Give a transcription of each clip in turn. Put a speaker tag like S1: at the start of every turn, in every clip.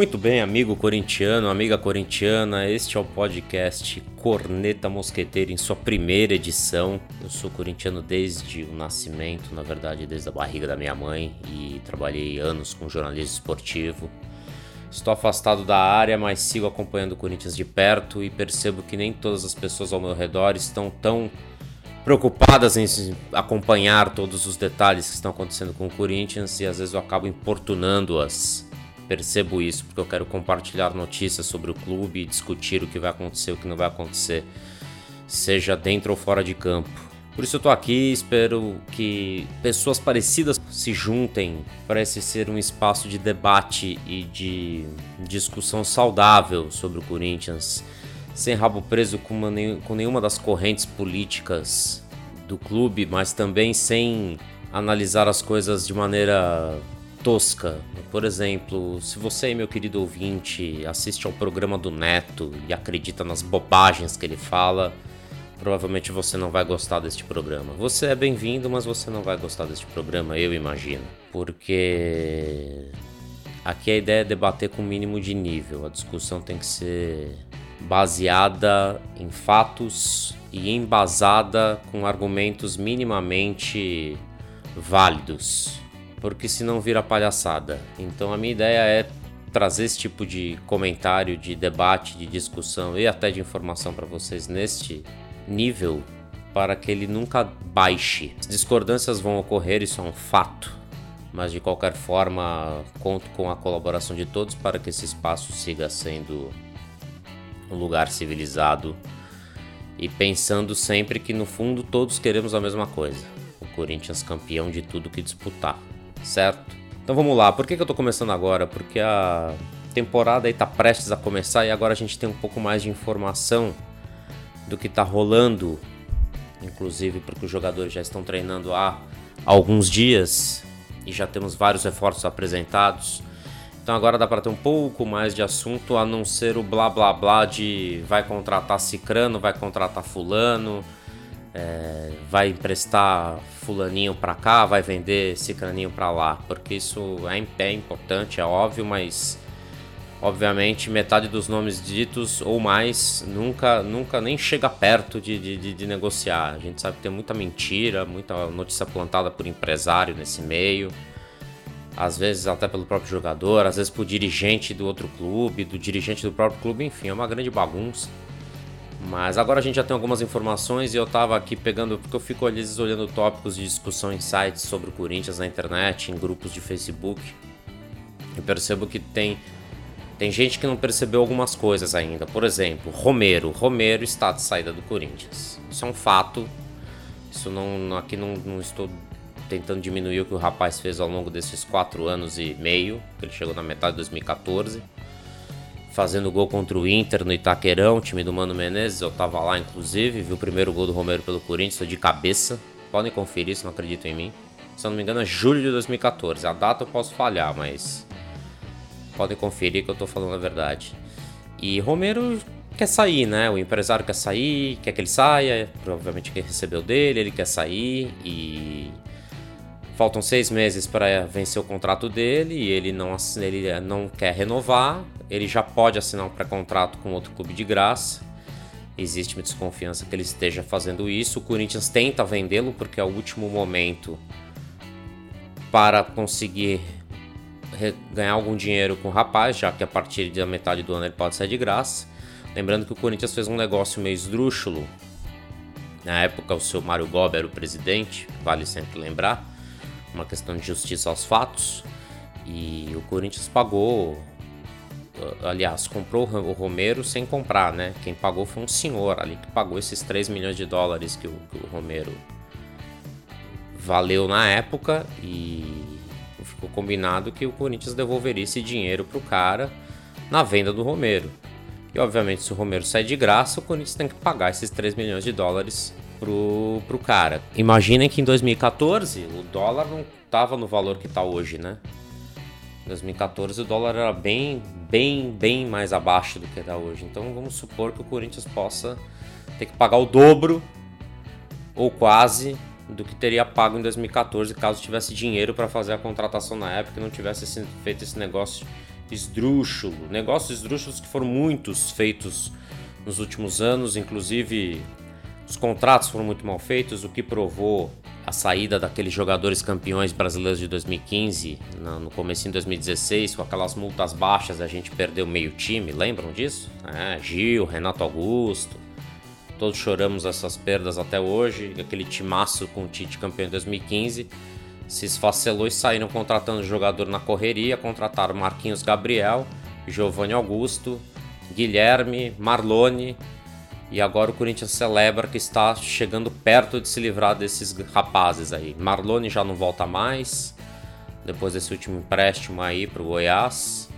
S1: Muito bem, amigo corintiano, amiga corintiana, este é o podcast Corneta Mosqueteiro em sua primeira edição. Eu sou corintiano desde o nascimento, na verdade, desde a barriga da minha mãe e trabalhei anos com jornalismo esportivo. Estou afastado da área, mas sigo acompanhando o Corinthians de perto e percebo que nem todas as pessoas ao meu redor estão tão preocupadas em acompanhar todos os detalhes que estão acontecendo com o Corinthians e às vezes eu acabo importunando-as percebo isso porque eu quero compartilhar notícias sobre o clube, discutir o que vai acontecer, o que não vai acontecer, seja dentro ou fora de campo. Por isso eu tô aqui, espero que pessoas parecidas se juntem para esse ser um espaço de debate e de discussão saudável sobre o Corinthians, sem rabo preso com, uma, com nenhuma das correntes políticas do clube, mas também sem analisar as coisas de maneira tosca. Por exemplo, se você, meu querido ouvinte, assiste ao programa do Neto e acredita nas bobagens que ele fala, provavelmente você não vai gostar deste programa. Você é bem-vindo, mas você não vai gostar deste programa, eu imagino. Porque aqui a ideia é debater com o mínimo de nível. A discussão tem que ser baseada em fatos e embasada com argumentos minimamente válidos porque senão vira palhaçada. Então a minha ideia é trazer esse tipo de comentário, de debate, de discussão e até de informação para vocês neste nível para que ele nunca baixe. As discordâncias vão ocorrer, isso é um fato. Mas de qualquer forma, conto com a colaboração de todos para que esse espaço siga sendo um lugar civilizado e pensando sempre que no fundo todos queremos a mesma coisa: o Corinthians campeão de tudo que disputar certo? Então vamos lá, por que, que eu tô começando agora? Porque a temporada aí tá prestes a começar e agora a gente tem um pouco mais de informação do que tá rolando, inclusive porque os jogadores já estão treinando há alguns dias e já temos vários reforços apresentados. Então agora dá para ter um pouco mais de assunto a não ser o blá blá blá de vai contratar cicrano, vai contratar fulano, é, vai emprestar fulaninho para cá, vai vender cicraninho para lá, porque isso é, é importante, é óbvio, mas obviamente metade dos nomes ditos ou mais nunca nunca nem chega perto de, de, de, negociar. A gente sabe que tem muita mentira, muita notícia plantada por empresário nesse meio. Às vezes até pelo próprio jogador, às vezes por dirigente do outro clube, do dirigente do próprio clube, enfim, é uma grande bagunça. Mas agora a gente já tem algumas informações e eu tava aqui pegando, porque eu fico às vezes olhando tópicos de discussão em sites sobre o Corinthians na internet, em grupos de Facebook. E percebo que tem tem gente que não percebeu algumas coisas ainda. Por exemplo, Romero. Romero está de saída do Corinthians. Isso é um fato. Isso não. Aqui não, não estou tentando diminuir o que o rapaz fez ao longo desses quatro anos e meio. Que ele chegou na metade de 2014 fazendo gol contra o Inter no Itaquerão, time do Mano Menezes. Eu tava lá, inclusive, vi o primeiro gol do Romero pelo Corinthians, de cabeça. Podem conferir se não acreditam em mim. Se eu não me engano, é julho de 2014. A data eu posso falhar, mas podem conferir que eu tô falando a verdade. E Romero quer sair, né? O empresário quer sair, quer que ele saia. Provavelmente quem recebeu dele, ele quer sair e faltam seis meses para vencer o contrato dele e ele não, ele não quer renovar ele já pode assinar um pré-contrato com outro clube de graça. Existe uma desconfiança que ele esteja fazendo isso. O Corinthians tenta vendê-lo porque é o último momento para conseguir ganhar algum dinheiro com o rapaz, já que a partir da metade do ano ele pode sair de graça. Lembrando que o Corinthians fez um negócio meio esdrúxulo. Na época, o seu Mário Gobi era o presidente, vale sempre lembrar. Uma questão de justiça aos fatos. E o Corinthians pagou aliás, comprou o Romero sem comprar, né? Quem pagou foi um senhor ali que pagou esses 3 milhões de dólares que o, que o Romero valeu na época e ficou combinado que o Corinthians devolveria esse dinheiro pro cara na venda do Romero. E obviamente, se o Romero sai de graça, o Corinthians tem que pagar esses 3 milhões de dólares pro, pro cara. Imaginem que em 2014 o dólar não tava no valor que tá hoje, né? 2014 o dólar era bem, bem, bem mais abaixo do que está hoje. Então vamos supor que o Corinthians possa ter que pagar o dobro ou quase do que teria pago em 2014 caso tivesse dinheiro para fazer a contratação na época e não tivesse feito esse negócio esdrúxulo, negócios esdrúxulos que foram muitos feitos nos últimos anos, inclusive os contratos foram muito mal feitos, o que provou a saída daqueles jogadores campeões brasileiros de 2015, no começo de 2016, com aquelas multas baixas, a gente perdeu meio time, lembram disso? É, Gil, Renato Augusto, todos choramos essas perdas até hoje, aquele timaço com o Tite campeão em 2015 se esfacelou e saíram contratando jogador na correria, contrataram Marquinhos Gabriel, Giovanni Augusto, Guilherme, Marlone, e agora o Corinthians celebra que está chegando perto de se livrar desses rapazes aí. Marlone já não volta mais, depois desse último empréstimo aí para o Goiás.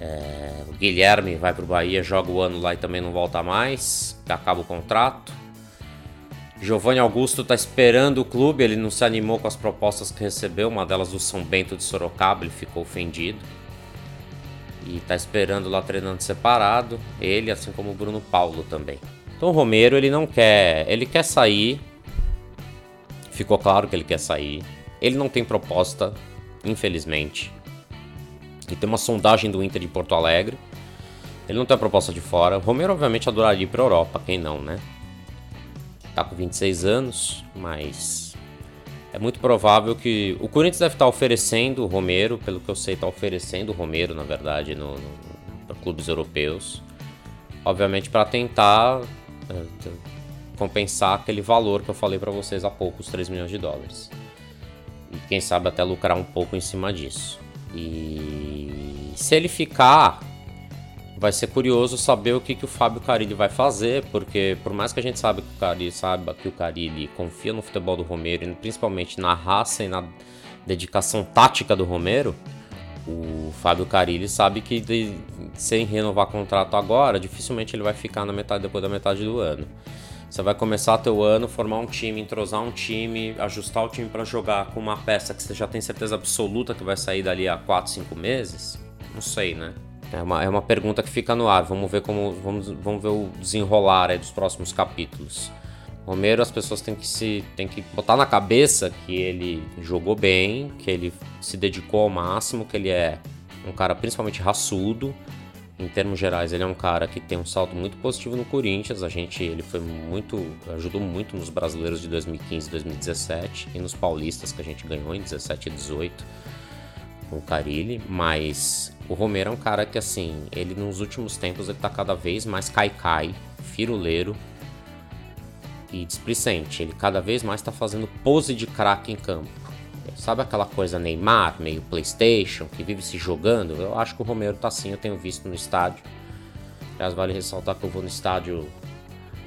S1: É, o Guilherme vai para o Bahia, joga o ano lá e também não volta mais, acaba o contrato. Giovanni Augusto está esperando o clube, ele não se animou com as propostas que recebeu, uma delas do São Bento de Sorocaba, ele ficou ofendido e tá esperando lá treinando separado, ele assim como o Bruno Paulo também. Então o Romero ele não quer, ele quer sair. Ficou claro que ele quer sair. Ele não tem proposta, infelizmente. E tem uma sondagem do Inter de Porto Alegre. Ele não tem proposta de fora. O Romero obviamente adoraria ir para Europa, quem não, né? Tá com 26 anos, mas é muito provável que o Corinthians deve estar oferecendo o Romero, pelo que eu sei, está oferecendo o Romero, na verdade, no, no para clubes europeus. Obviamente para tentar é, compensar aquele valor que eu falei para vocês há pouco, os 3 milhões de dólares. E quem sabe até lucrar um pouco em cima disso. E se ele ficar, vai ser curioso saber o que, que o Fábio Carilli vai fazer, porque por mais que a gente saiba que o Carilli saiba que o Carilli confia no futebol do Romero, principalmente na raça e na dedicação tática do Romero, o Fábio Carilli sabe que de, sem renovar contrato agora, dificilmente ele vai ficar na metade depois da metade do ano. Você vai começar teu ano, formar um time, entrosar um time, ajustar o time para jogar com uma peça que você já tem certeza absoluta que vai sair dali a 4, 5 meses? Não sei, né? É uma, é uma pergunta que fica no ar. Vamos ver como vamos, vamos ver o desenrolar dos próximos capítulos. Romero, as pessoas têm que se têm que botar na cabeça que ele jogou bem, que ele se dedicou ao máximo, que ele é um cara principalmente raçudo. Em termos gerais, ele é um cara que tem um salto muito positivo no Corinthians. A gente, ele foi muito, ajudou muito nos brasileiros de 2015 e 2017 e nos paulistas que a gente ganhou em 17 e 18 com o Carilli, mas o Romero é um cara que, assim, ele nos últimos tempos ele tá cada vez mais cai-cai, firuleiro e displicente. Ele cada vez mais tá fazendo pose de craque em campo. Sabe aquela coisa Neymar, meio Playstation, que vive se jogando? Eu acho que o Romero tá assim, eu tenho visto no estádio. Aliás, vale ressaltar que eu vou no estádio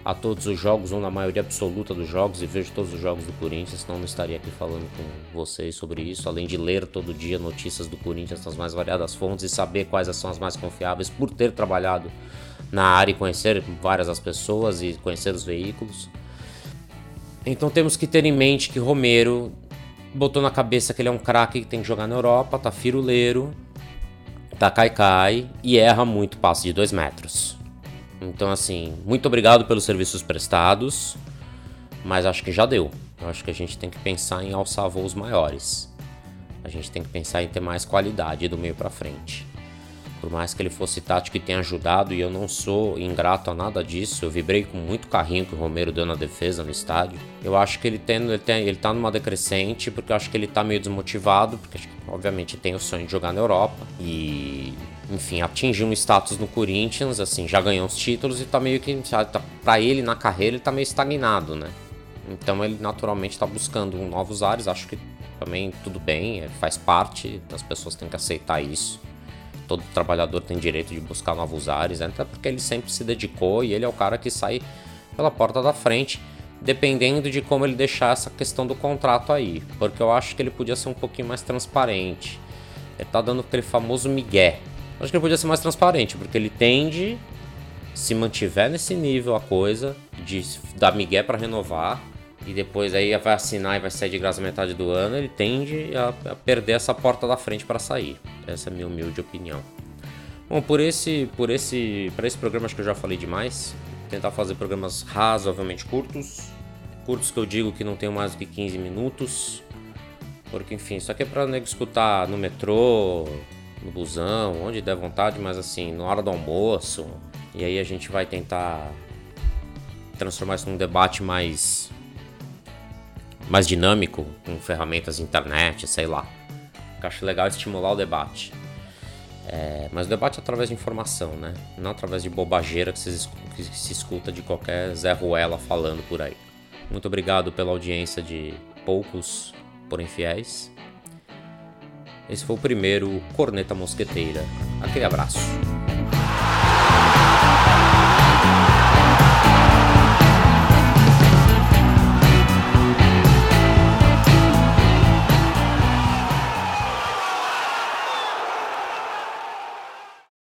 S1: a todos os jogos, ou na maioria absoluta dos jogos, e vejo todos os jogos do Corinthians, senão não estaria aqui falando com vocês sobre isso, além de ler todo dia notícias do Corinthians nas mais variadas fontes e saber quais são as mais confiáveis, por ter trabalhado na área e conhecer várias das pessoas e conhecer os veículos. Então temos que ter em mente que Romero botou na cabeça que ele é um craque que tem que jogar na Europa, tá firuleiro, tá cai-cai e erra muito passe de 2 metros. Então, assim, muito obrigado pelos serviços prestados, mas acho que já deu. Eu acho que a gente tem que pensar em alçar voos maiores. A gente tem que pensar em ter mais qualidade do meio para frente. Por mais que ele fosse tático e tenha ajudado, e eu não sou ingrato a nada disso, eu vibrei com muito carrinho que o Romero deu na defesa no estádio. Eu acho que ele, tem, ele, tem, ele tá numa decrescente, porque eu acho que ele tá meio desmotivado, porque obviamente tem o sonho de jogar na Europa. E enfim, atingiu um status no Corinthians, assim, já ganhou os títulos e tá meio que, tá, pra ele na carreira, ele tá meio estagnado, né? Então ele naturalmente tá buscando novos ares, acho que também tudo bem, é, faz parte, as pessoas têm que aceitar isso. Todo trabalhador tem direito de buscar novos ares, né? até porque ele sempre se dedicou e ele é o cara que sai pela porta da frente, dependendo de como ele deixar essa questão do contrato aí, porque eu acho que ele podia ser um pouquinho mais transparente. Ele tá dando aquele famoso migué, Acho que ele podia ser mais transparente, porque ele tende, se mantiver nesse nível a coisa, de dar migué para renovar, e depois aí vai assinar e vai sair de graça metade do ano, ele tende a, a perder essa porta da frente para sair. Essa é a minha humilde opinião. Bom, por esse, por esse, para esse programa acho que eu já falei demais. Vou tentar fazer programas razoavelmente curtos, curtos que eu digo que não tenham mais do que 15 minutos, porque enfim, isso aqui é para nego escutar no metrô, no busão, onde der vontade, mas assim, na hora do almoço. E aí a gente vai tentar transformar isso num debate mais mais dinâmico, com ferramentas internet, sei lá. Eu acho legal estimular o debate. É, mas o debate é através de informação, né? Não através de bobageira que, se, que se escuta de qualquer Zé Ruela falando por aí. Muito obrigado pela audiência de poucos, porém fiéis. Esse foi o primeiro Corneta Mosqueteira. Aquele abraço.